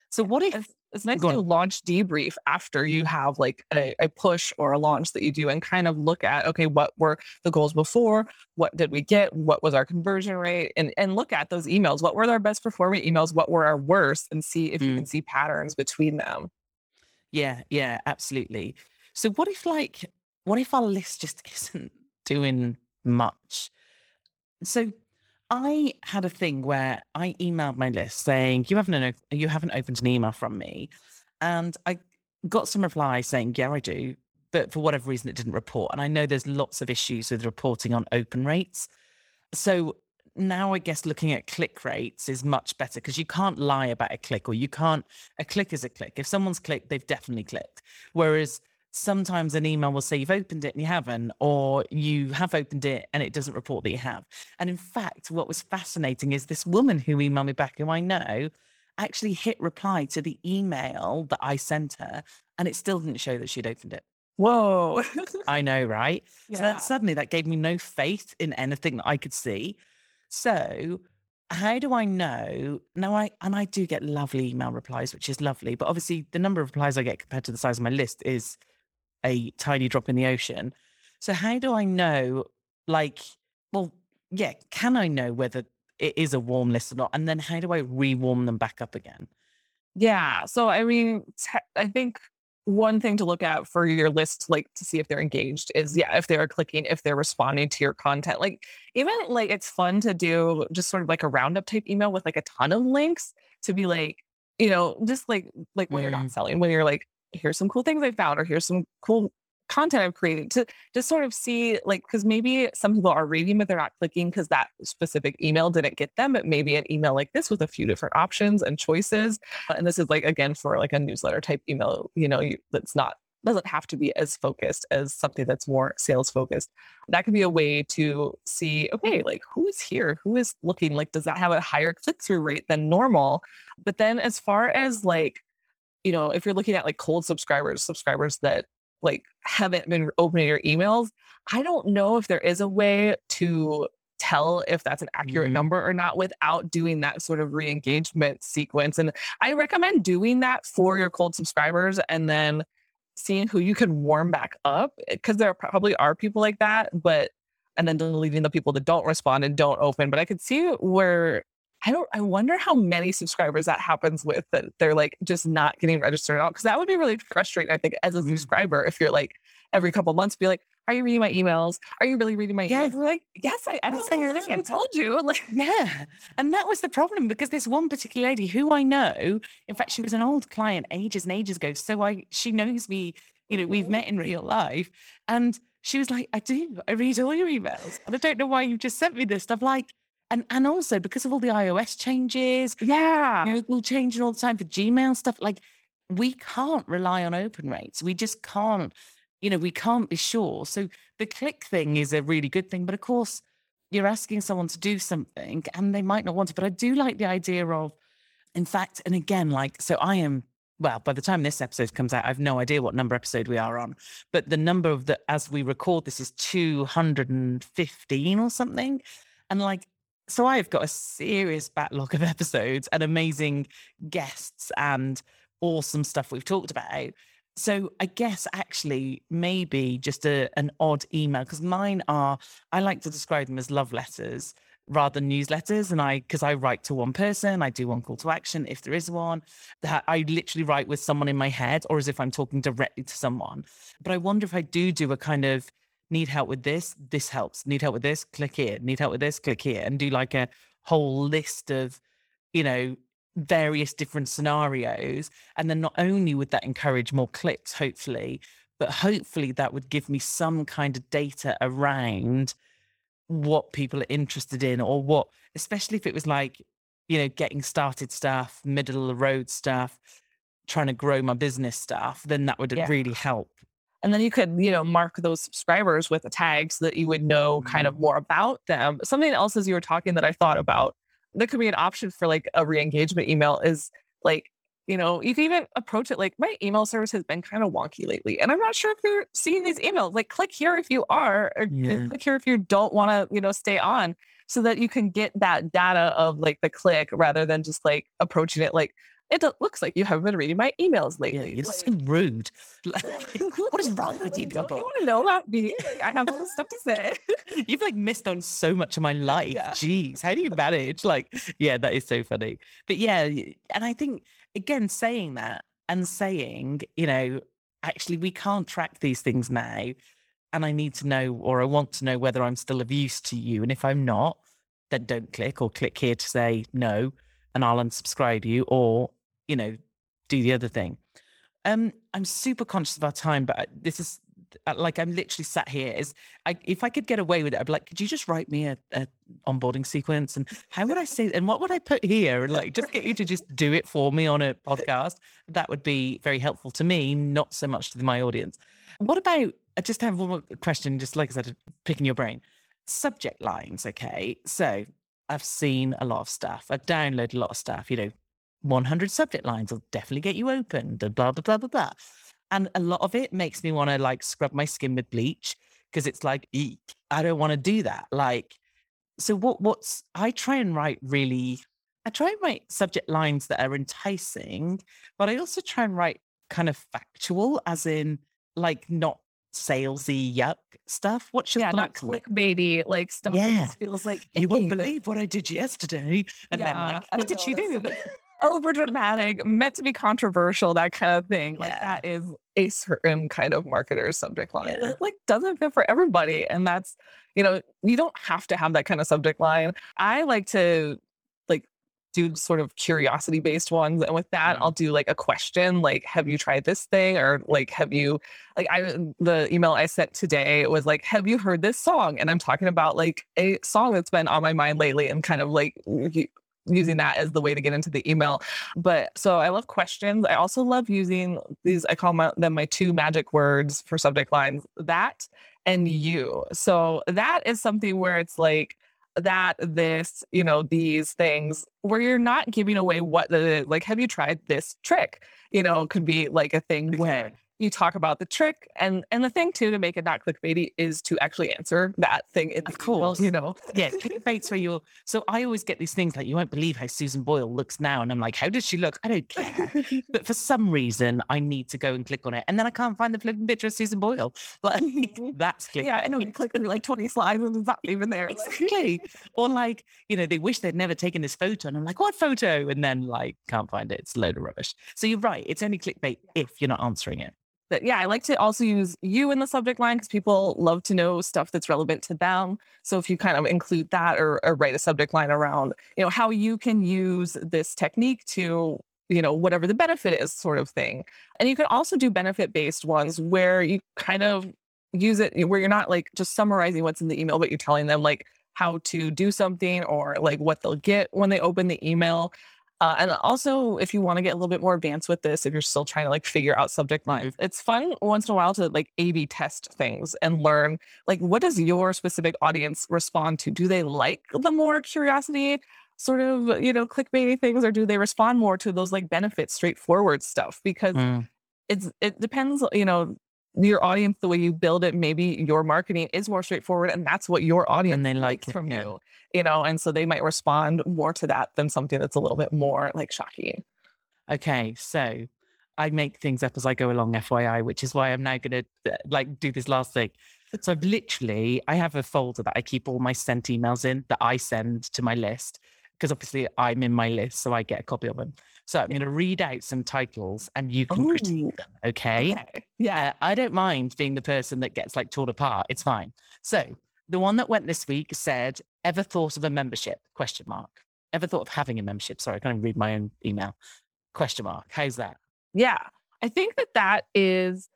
Speaker 1: So what if
Speaker 2: it's nice to launch debrief after you have like a, a, push or a launch that you do and kind of look at okay what were the goals before? What did we get? What was our conversion rate? And and look at those emails. What were our best performing emails? What were our worst? And see if mm. you can see patterns between them.
Speaker 1: Yeah yeah absolutely. So what if like what if our list just *laughs* isn't doing much? So I had a thing where I emailed my list saying you haven't you haven't opened an email from me, and I got some replies saying yeah I do, but for whatever reason it didn't report. And I know there's lots of issues with reporting on open rates, so now I guess looking at click rates is much better because you can't lie about a click or you can't a click is a click. If someone's clicked, they've definitely clicked. Whereas sometimes an email will say you've opened it and you haven't, or you have opened it and it doesn't report that you have. And in fact, what was fascinating is this woman who emailed me back, who I know, actually hit reply to the email that I sent her, and it still didn't show that she'd opened it.
Speaker 2: Whoa. *laughs*
Speaker 1: I know, right?
Speaker 2: Yeah.
Speaker 1: So that suddenly that gave me no faith in anything that I could see. So how do I know? Now I and I do get lovely email replies, which is lovely, but obviously the number of replies I get compared to the size of my list is a tiny drop in the ocean. So how do I know like well, yeah, can I know whether it is a warm list or not? And then how do I rewarm them back up again?
Speaker 2: Yeah. So, I mean, te- I think one thing to look at for your list, like to see if they're engaged, is yeah, if they're clicking, if they're responding to your content. Like, even like it's fun to do just sort of like a roundup type email with like a ton of links to be like, you know, just like like when you're not
Speaker 1: Mm.
Speaker 2: selling, when you're like, here's some cool things I found, or here's some cool content I've created to just sort of see like because maybe some people are reading but they're not clicking because that specific email didn't get them, but maybe an email like this with a few different options and choices. Uh, and this is like again for like a newsletter type email you know you, that's not doesn't have to be as focused as something that's more sales focused. That could be a way to see okay like who is here? Who is looking? Like does that have a higher click-through rate than normal? But then as far as like you know if you're looking at like cold subscribers subscribers that like haven't been opening your emails i don't know if there is a way to tell if that's an accurate
Speaker 1: Mhm.
Speaker 2: number or not without doing that sort of re-engagement sequence and I recommend doing that for your cold subscribers and then seeing who you can warm back up because there probably are people like that, but and then deleting the people that don't respond and don't open. But I could see where I don't I wonder how many subscribers that happens with that they're like just not getting registered at all. Cause that would be really frustrating, I think, as a
Speaker 1: Mhm.
Speaker 2: subscriber, if you're like every couple months be like, Are you reading my emails? Are you really reading my emails? We're like, yes, I, I don't think I told you. *laughs* Like
Speaker 1: Yeah. And that was the problem because this one particular lady who I know, in fact, she was an old client ages and ages ago. So I she knows me, you know, we've met in real life. And she was like, I do, I read all your emails. And I don't know why you just sent me this stuff. Like, and and also because of all the iOS changes,
Speaker 2: Yeah.
Speaker 1: Google changing all the time for Gmail stuff, like we can't rely on open rates. We just can't, you know, we can't be sure. So the click thing is a really good thing. But of course, you're asking someone to do something and they might not want to. But I do like the idea of, in fact, and again, like, so I am, well, by the time this episode comes out, I've no idea what number episode we are on. But the number of the, as we record this is 215 or something. And like, so I've got a serious backlog of *laughs* episodes and amazing guests and awesome stuff we've talked about. So I guess actually maybe just a, an odd email because mine are I like to describe them as love letters rather than newsletters. And I because I write to one person, I do one call to action if there is one. That I literally write with someone in my head or as if I'm talking directly to someone. But I wonder if I do do a kind of need help with this, this helps. Need help with this, click here. Need help with this, click here, and do like a whole list of, you know, various different scenarios. And then not only would that encourage more clicks, hopefully, but hopefully that would give me some kind of data around what people are interested in or what, especially if it was like, you know, getting started stuff, middle of the road stuff, trying to grow my business stuff, then that would
Speaker 2: Yeah.
Speaker 1: really help.
Speaker 2: And then you could, you know, mark those subscribers with a tag so that you would know kind of mm-hmm. more about them. Something else as you were talking that I thought about, that could be an option for like a re-engagement email is like, you know, you can even approach it like my email service has been kind of wonky lately. And I'm not sure if you're seeing these emails. Like click here if you are, or
Speaker 1: Yeah.
Speaker 2: click here if you don't want to, you know, stay on so that you can get that data of like the click rather than just like approaching it like it looks like you haven't been reading my emails
Speaker 1: Yeah,
Speaker 2: lately.
Speaker 1: you're
Speaker 2: Like-
Speaker 1: so rude. *laughs* Like, *laughs* what is wrong with you,
Speaker 2: don't you want to know about me? I have all this stuff to say. *laughs*
Speaker 1: You've like missed on so much of my life.
Speaker 2: Yeah.
Speaker 1: Jeez, how do you manage? Like, yeah, that is so funny. But yeah, and I think again, saying that and saying, you know, actually we can't track these things now. And I need to know or I want to know whether I'm still of use to you. And if I'm not, then don't click or click here to say no, and I'll unsubscribe you, or, you know, do the other thing. Um, I'm super conscious of our time, but this is uh, like I'm literally sat here. Is I, if I could get away with it, I'd be like, could you just write me a, a onboarding sequence and how would I say and what would I put here and like just get you to just do it for me on a podcast? That would be very helpful to me, not so much to my audience. What about? I just have one more question, just like I said, picking your brain. Subject lines, okay. So I've seen a lot of stuff. I've downloaded a lot of stuff. You know, 100 subject lines will definitely get you opened and blah blah blah blah blah. And a lot of it makes me want to like scrub my skin with bleach because it's like, eek, I don't want to do that. Like, so what what's I try and write really I try and write subject lines that are enticing, but I also try and write kind of factual, as in like not salesy yuck stuff. What should
Speaker 2: yeah, not clickbaity like stuff. Yeah, feels like
Speaker 1: you wouldn't believe what I did yesterday, and yeah, then like, what did you do?
Speaker 2: Over dramatic, meant to be controversial, that kind of thing. Yeah. Like that is a certain kind of marketer's subject line. Yeah. It like doesn't fit for everybody. And that's, you know, you don't have to have that kind of subject line. I like to like do sort of curiosity based ones. And with that, mm-hmm. I'll do like a question like, have you tried this thing? Or like, have you like I the email I sent today was like, have you heard this song? And I'm talking about like a song that's been on my mind lately and kind of like using that as the way to get into the email. But so I love questions. I also love using these, I call my, them my two magic words for subject lines that and you. So that is something where it's like, that this you know these things where you're not giving away what the like have you tried this trick you know could be like a thing where you talk about the trick and and the thing too to make it not clickbaity is to actually answer that thing in
Speaker 1: of course.
Speaker 2: you know?
Speaker 1: Yeah clickbait's where you're so i always get these things like you won't believe how susan boyle looks now and i'm like how does she look? I don't care. But for some reason i need to go and click on it and then i can't find the flipping picture of susan boyle. *laughs* Like mm-hmm. that's
Speaker 2: click yeah i know you click on like 20 slides and it's not even there.
Speaker 1: Okay or like you know they wish they'd never taken this photo and i'm like what photo? And then like can't find it. It's a load of rubbish. So you're right it's only clickbait if you're not answering it
Speaker 2: but yeah, I like to also use you in the subject line because people love to know stuff that's relevant to them. So if you kind of include that or, or write a subject line around, you know, how you can use this technique to, you know, whatever the benefit is, sort of thing. And you can also do benefit based ones where you kind of use it where you're not like just summarizing what's in the email, but you're telling them like how to do something or like what they'll get when they open the email. Uh, and also, if you want to get a little bit more advanced with this, if you're still trying to like figure out subject lines, it's fun once in a while to like A B test things and learn like what does your specific audience respond to? Do they like the more curiosity sort of, you know, clickbaity things, or do they respond more to those like benefits, straightforward stuff? Because mm. it's it depends, you know, your audience, the way you build it, maybe your marketing is more straightforward and that's what your audience and they like from you, you know, and so they might respond more to that than something that's a little bit more like shocking.
Speaker 1: Okay. So I make things up as I go along, FYI, which is why I'm now going to uh, like do this last thing. So I've literally, I have a folder that I keep all my sent emails in that I send to my list because obviously I'm in my list, so I get a copy of them. So I'm going to read out some titles and you can Ooh. critique them. Okay? okay? Yeah, I don't mind being the person that gets like torn apart. It's fine. So the one that went this week said, "Ever thought of a membership?" Question mark. Ever thought of having a membership? Sorry, I can't even read my own email. Question mark. How's that?
Speaker 2: Yeah, I think that that is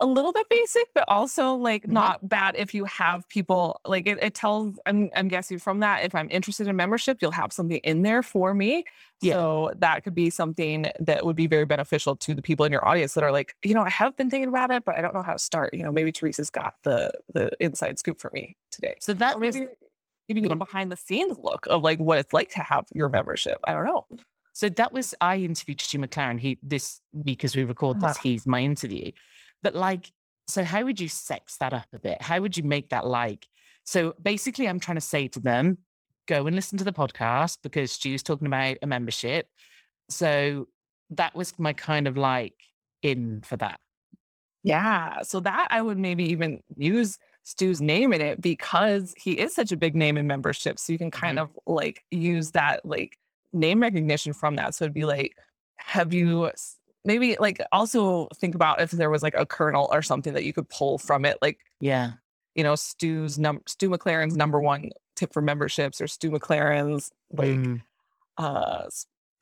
Speaker 2: a little bit basic, but also like mm-hmm. not bad if you have people like it, it tells I'm I'm guessing from that if I'm interested in membership, you'll have something in there for me. Yeah. So that could be something that would be very beneficial to the people in your audience that are like, you know, I have been thinking about it, but I don't know how to start. You know, maybe Teresa's got the the inside scoop for me today.
Speaker 1: So that
Speaker 2: or maybe maybe a behind the scenes look of like what it's like to have your membership. I don't know.
Speaker 1: So that was I interviewed Stu McLaren. He this because we record this, uh-huh. he's my interview. But like, so how would you sex that up a bit? How would you make that like? So basically, I'm trying to say to them, go and listen to the podcast because Stu's talking about a membership. So that was my kind of like in for that.
Speaker 2: Yeah. So that I would maybe even use Stu's name in it because he is such a big name in membership. So you can kind mm-hmm. of like use that like name recognition from that. So it'd be like, have you maybe like also think about if there was like a kernel or something that you could pull from it like
Speaker 1: yeah
Speaker 2: you know stu's num stu mclaren's number one tip for memberships or stu mclaren's like mm. uh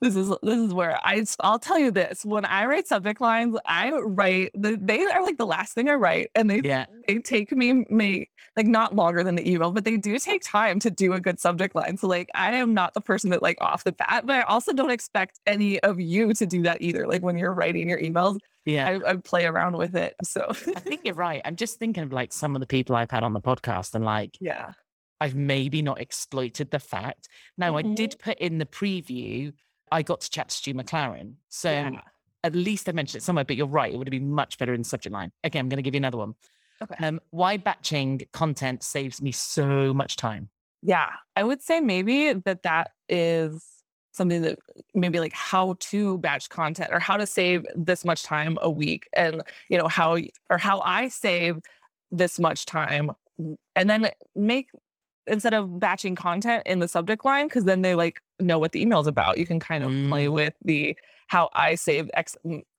Speaker 2: this is this is where I I'll tell you this when I write subject lines I write they are like the last thing I write and they yeah. they take me may like not longer than the email but they do take time to do a good subject line so like I am not the person that like off the bat but I also don't expect any of you to do that either like when you're writing your emails yeah I, I play around with it so
Speaker 1: I think you're *laughs* right I'm just thinking of like some of the people I've had on the podcast and like
Speaker 2: yeah
Speaker 1: I've maybe not exploited the fact now mm-hmm. I did mm-hmm. put in the preview I got to chat to Stu McLaren. So yeah. at least I mentioned it somewhere, but you're right. It would have been much better in the subject line. Okay, I'm going to give you another one.
Speaker 2: Okay.
Speaker 1: Um, why batching content saves me so much time?
Speaker 2: Yeah, I would say maybe that that is something that maybe like how to batch content or how to save this much time a week and you know how or how I save this much time and then make instead of batching content in the subject line because then they like know what the email's about you can kind of play
Speaker 1: Mm.
Speaker 2: with the how i save X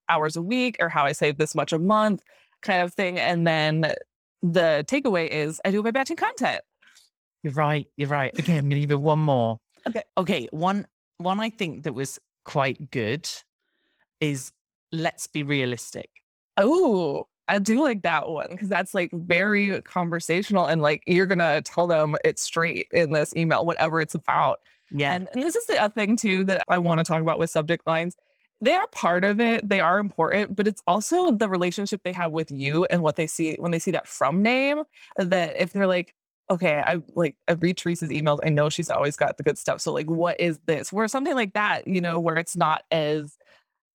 Speaker 2: hours a week or how i save this much a month kind of thing and then the takeaway is i do it by batching content
Speaker 1: You're right. You're right. Okay, I'm going to give you one more.
Speaker 2: Okay.
Speaker 1: Okay. One one I think that was quite good is let's be realistic.
Speaker 2: oh i do like that one because that's like very conversational and like you're gonna tell them it's straight in this email whatever it's about
Speaker 1: Yeah.
Speaker 2: And, and this is the other thing too that I want to talk about with subject lines. They are part of it. They are important, but it's also the relationship they have with you and what they see when they see that from name. That if they're like, okay, I like I read Teresa's emails. I know she's always got the good stuff. So like, what is this? Where something like that, you know, where it's not as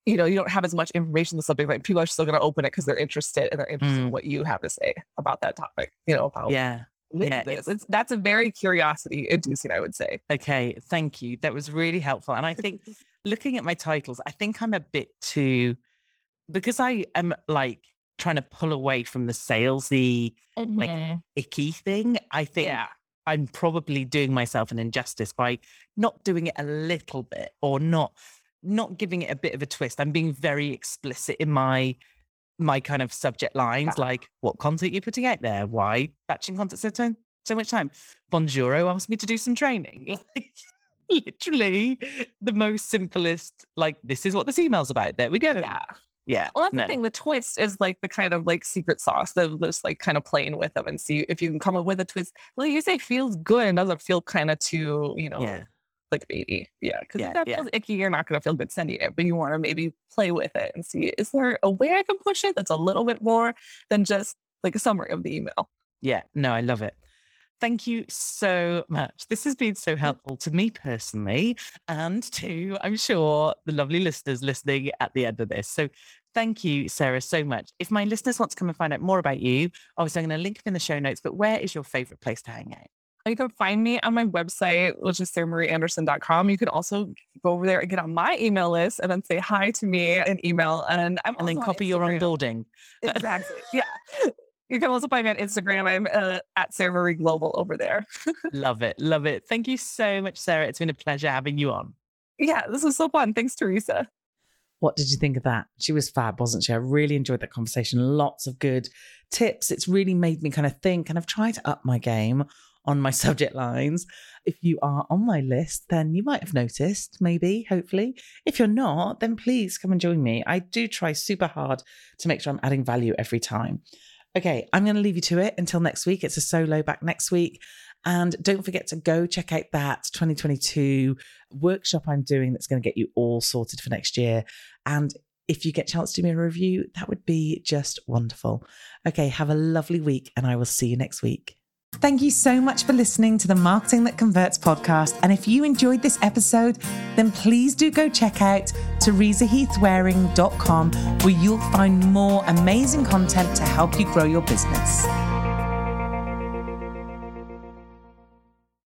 Speaker 2: you know, you don't have as much information in the subject line. People are still going to open it because they're interested and they're interested in
Speaker 1: Mm.
Speaker 2: what you have to say about that topic. You know, about
Speaker 1: yeah. yeah,
Speaker 2: this. It's, that's a very curiosity inducing, I would say.
Speaker 1: Okay. Thank you. That was really helpful. And I think *laughs* looking at my titles, I think I'm a bit too because I am like trying to pull away from the salesy, like icky thing. I think
Speaker 2: yeah.
Speaker 1: I'm probably doing myself an injustice by not doing it a little bit or not not giving it a bit of a twist. I'm being very explicit in my my kind of subject lines, like what content you're putting out there, why batching content so time so much time. Bonjoro asked me to do some training. *laughs* Like, literally the most simplest, like this is what this email's about. There we go.
Speaker 2: Yeah.
Speaker 1: Yeah.
Speaker 2: Well, that's
Speaker 1: no.
Speaker 2: the thing. The twist is like the kind of like secret sauce that just like kind of playing with them and see if you can come up with a twist. Well, you say feels good and doesn't feel kind of too, you know,
Speaker 1: Yeah.
Speaker 2: Clickbaity. Yeah. Because
Speaker 1: Yeah,
Speaker 2: if that
Speaker 1: yeah.
Speaker 2: feels icky, you're not going to feel good sending it, but you want to maybe play with it and see is there a way I can push it that's a little bit more than just like a summary of the email?
Speaker 1: Yeah, no, I love it. Thank you so much. This has been so mm. helpful to me personally, and to, I'm sure, the lovely listeners listening at the end of this. So, thank you, Sarah, so much. If my listeners want to come and find out more about you, obviously, I'm going to link them in the show notes, but where is your favorite place to hang out?
Speaker 2: You can find me on my website, which is sarahmarieanderson.com. You can also go over there and get on my email list and then say hi to me in email. And I'm
Speaker 1: And then copy your
Speaker 2: own
Speaker 1: building.
Speaker 2: Exactly. *laughs* Yeah. You can also find me on Instagram. I'm uh, at Sarah Marie Global over there. *laughs*
Speaker 1: love it. Love it. Thank you so much, Sarah. It's been a pleasure having you on.
Speaker 2: Yeah, this was so fun. Thanks, Teresa.
Speaker 3: What did you think of that? She was fab, wasn't she? I really enjoyed that conversation. Lots of good tips. It's really made me kind of think, and I've tried to up my game on my *laughs* subject lines. If you are on my list, then you might have noticed, maybe, hopefully. If you're not, then please come and join me. I do try super hard to make sure I'm adding value every time. Okay, I'm going to leave you to it until next week. It's a solo back next week. And don't forget to go check out that 2022 workshop I'm doing that's going to get you all sorted for next year. And if you get a chance to do me a review, that would be just wonderful. Okay, have a lovely week, and I will see you next week. Thank you so much for listening to the Marketing That Converts podcast. And if you enjoyed this episode, then please do go check out teresaheathwareing.com where you'll find more amazing content to help you grow your business.